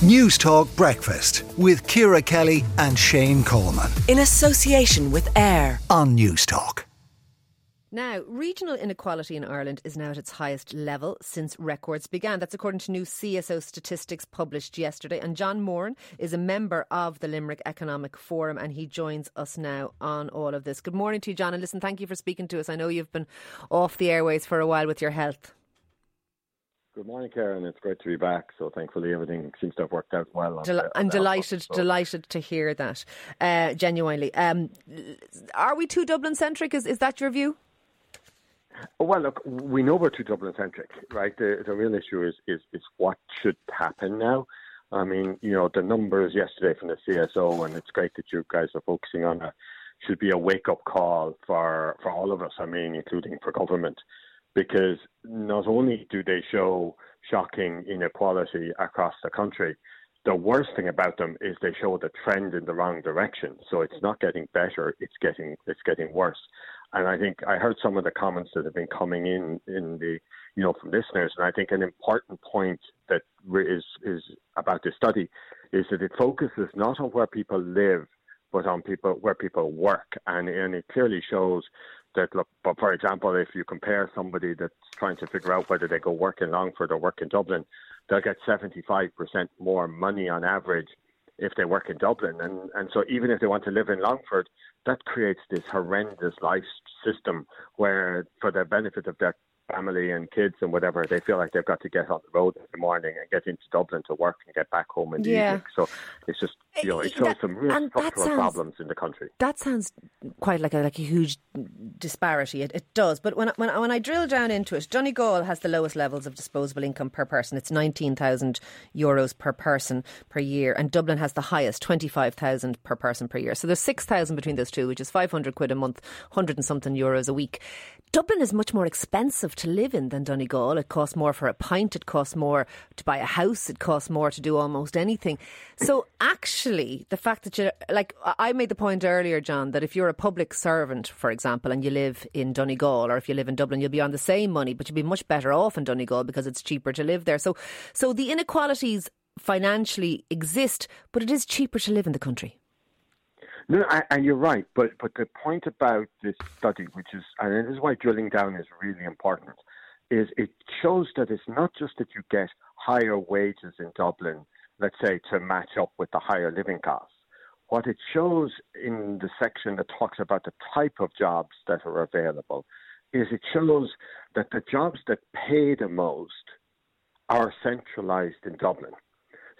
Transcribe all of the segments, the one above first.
Newstalk Breakfast with Ciara Kelly and Shane Coleman. In association with AIR on Newstalk. Now, regional inequality in Ireland is now at its highest level since records began. That's according to new CSO statistics published yesterday. And John Moran is a member of the Limerick Economic Forum and he joins us now on all of this. Good morning to you, John. And listen, thank you for speaking to us. I know you've been off the airways for a while with your health. Good morning, Karen. It's great to be back. So thankfully, everything seems to have worked out well. Del- I'm delighted, so. delighted to hear that. Uh, genuinely, um, are we too Dublin centric? Is is that your view? Well, look, we know we're too Dublin centric, right? The, the real issue is, is, is what should happen now. I mean, you know, the numbers yesterday from the CSO, and it's great that you guys are focusing on it, should be a wake up call for, for all of us, I mean, including for government, because not only do they show shocking inequality across the country, the worst thing about them is they show the trend in the wrong direction. So it's not getting better; it's getting it's getting worse. And I think I heard some of the comments that have been coming in in the you know from listeners, and I think an important point that is is about this study is that it focuses not on where people live, but on people where people work, and and it clearly shows that look. But for example, if you compare somebody that's trying to figure out whether they go work in Longford or work in Dublin, they'll get 75% more money on average if they work in Dublin. And, and so even if they want to live in Longford, that creates this horrendous life system where, for the benefit of their family and kids and whatever, they feel like they've got to get on the road in the morning and get into Dublin to work and get back home in the yeah. evening. So it's just you know it shows that, some real structural sounds, problems in the country. That sounds quite like a like a huge disparity. It, it does, but when when when I drill down into it, Donegal has the lowest levels of disposable income per person. It's nineteen thousand euros per person per year, and Dublin has the highest, twenty five thousand per person per year. So there's six thousand between those two, which is five hundred quid a month, hundred and something euros a week. Dublin is much more expensive to live in than Donegal. It costs more for a pint. It costs more to buy a house. It costs more to do almost anything. So actually, the fact that you like, I made the point earlier, John, that if you're a public servant, for example, and you live in Donegal, or if you live in Dublin, you'll be on the same money, but you'll be much better off in Donegal because it's cheaper to live there. So, so the inequalities financially exist, but it is cheaper to live in the country. No, and you're right, but but the point about this study, which is and this is why drilling down is really important, is it shows that it's not just that you get higher wages in Dublin, let's say, to match up with the higher living costs. What it shows in the section that talks about the type of jobs that are available is it shows that the jobs that pay the most are centralised in Dublin.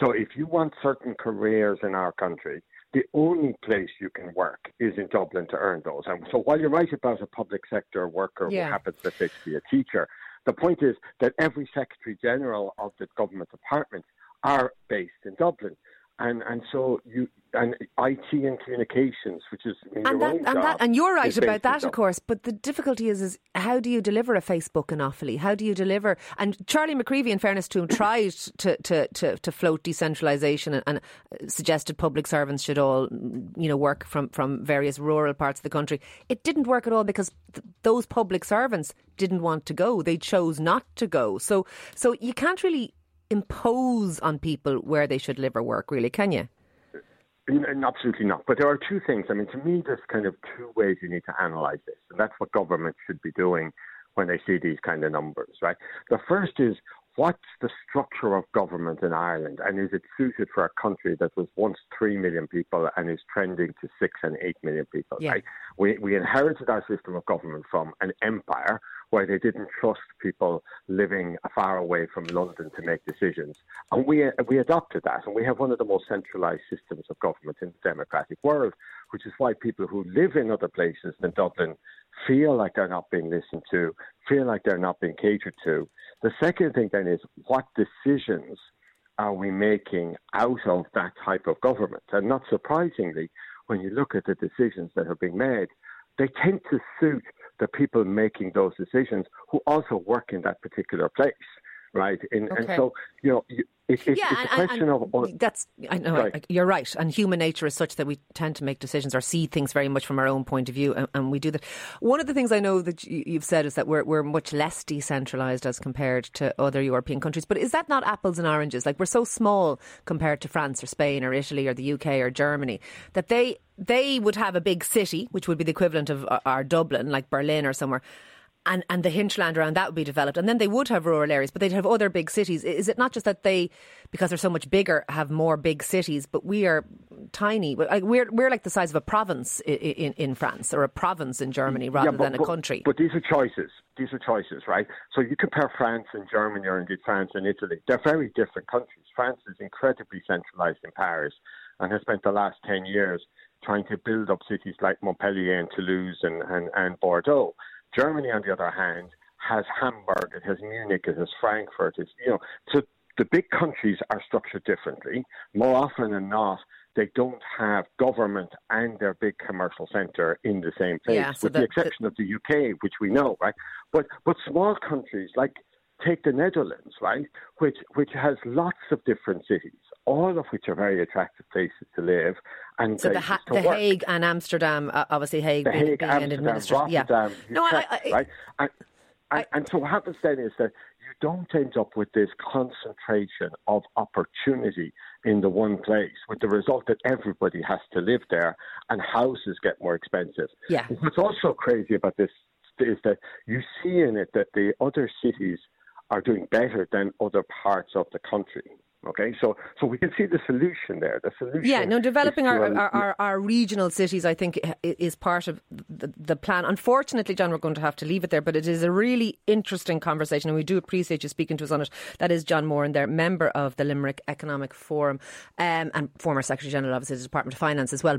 So if you want certain careers in our country, the only place you can work is in Dublin to earn those. And so while you're right about a public sector worker yeah. who happens to be a teacher, the point is that every Secretary General of the government departments are based in Dublin and and so you and IT and communications, which is and that, and, that, and you're right about that, of course. But the difficulty is, is how do you deliver a Facebook in Offaly? How do you deliver? And Charlie McCreevy, in fairness to him, tried to to to, to float decentralisation and, and, suggested public servants should all you know work from from various rural parts of the country. It didn't work at all because th- those public servants didn't want to go. They chose not to go. So so you can't really impose on people where they should live or work, really, can you? Absolutely not. But there are two things. I mean, to me, there's kind of two ways you need to analyze this, and that's what government should be doing when they see these kind of numbers, right? The first is what's the structure of government in Ireland, and is it suited for a country that was once three million people and is trending to six and eight million people? Yeah. Right? We we inherited our system of government from an empire where they didn't trust people living far away from London to make decisions. And we, we adopted that, and we have one of the most centralised systems of government in the democratic world, which is why people who live in other places than Dublin feel like they're not being listened to, feel like they're not being catered to. The second thing then is what decisions are we making out of that type of government? And not surprisingly, when you look at the decisions that are being made, they tend to suit the people making those decisions who also work in that particular place, right? In, okay. And so, you know, It, it, yeah, it's and, a question and of. Oh, that's I know right. you're right, and human nature is such that we tend to make decisions or see things very much from our own point of view, and, and we do that. One of the things I know that you've said is that we're we're much less decentralised as compared to other European countries. But is that not apples and oranges? Like we're so small compared to France or Spain or Italy or the UK or Germany that they they would have a big city, which would be the equivalent of uh, our Dublin, like Berlin or somewhere and, and the hinterland around that would be developed. And then they would have rural areas, but they'd have other big cities. Is it not just that they, because they're so much bigger, have more big cities, but we are tiny? We're, we're like the size of a province in, in France or a province in Germany rather yeah, but, than a country. But, but these are choices. These are choices, right? So you compare France and Germany or indeed France and Italy. They're very different countries. France is incredibly centralised in Paris and has spent the last 10 years trying to build up cities like Montpellier and Toulouse and, and, and Bordeaux. Germany, on the other hand, has Hamburg, it has Munich, it has Frankfurt. It's, you know, so the big countries are structured differently. More often than not, they don't have government and their big commercial centre in the same place, yeah, so with the, the exception the, of the UK, which we know, right? But but small countries like take the Netherlands, right, which which has lots of different cities, all of which are very attractive places to live. And so the, ha- the Hague and Amsterdam, uh, obviously Hague, the Hague, being Amsterdam, Rotterdam, yeah. no, I, I, right, and, and, and so what happens then is that you don't end up with this concentration of opportunity in the one place, with the result that everybody has to live there and houses get more expensive. Yeah. What's also crazy about this is that you see in it that the other cities are doing better than other parts of the country. Okay, so so we can see the solution there. The solution. Yeah, no, developing our, our, our, our, regional cities, I think, is part of the, the, plan. Unfortunately, John, we're going to have to leave it there, but it is a really interesting conversation, and we do appreciate you speaking to us on it. That is John Moore, Moran, there, member of the Limerick Economic Forum, um, and former Secretary General, of the Department of Finance as well.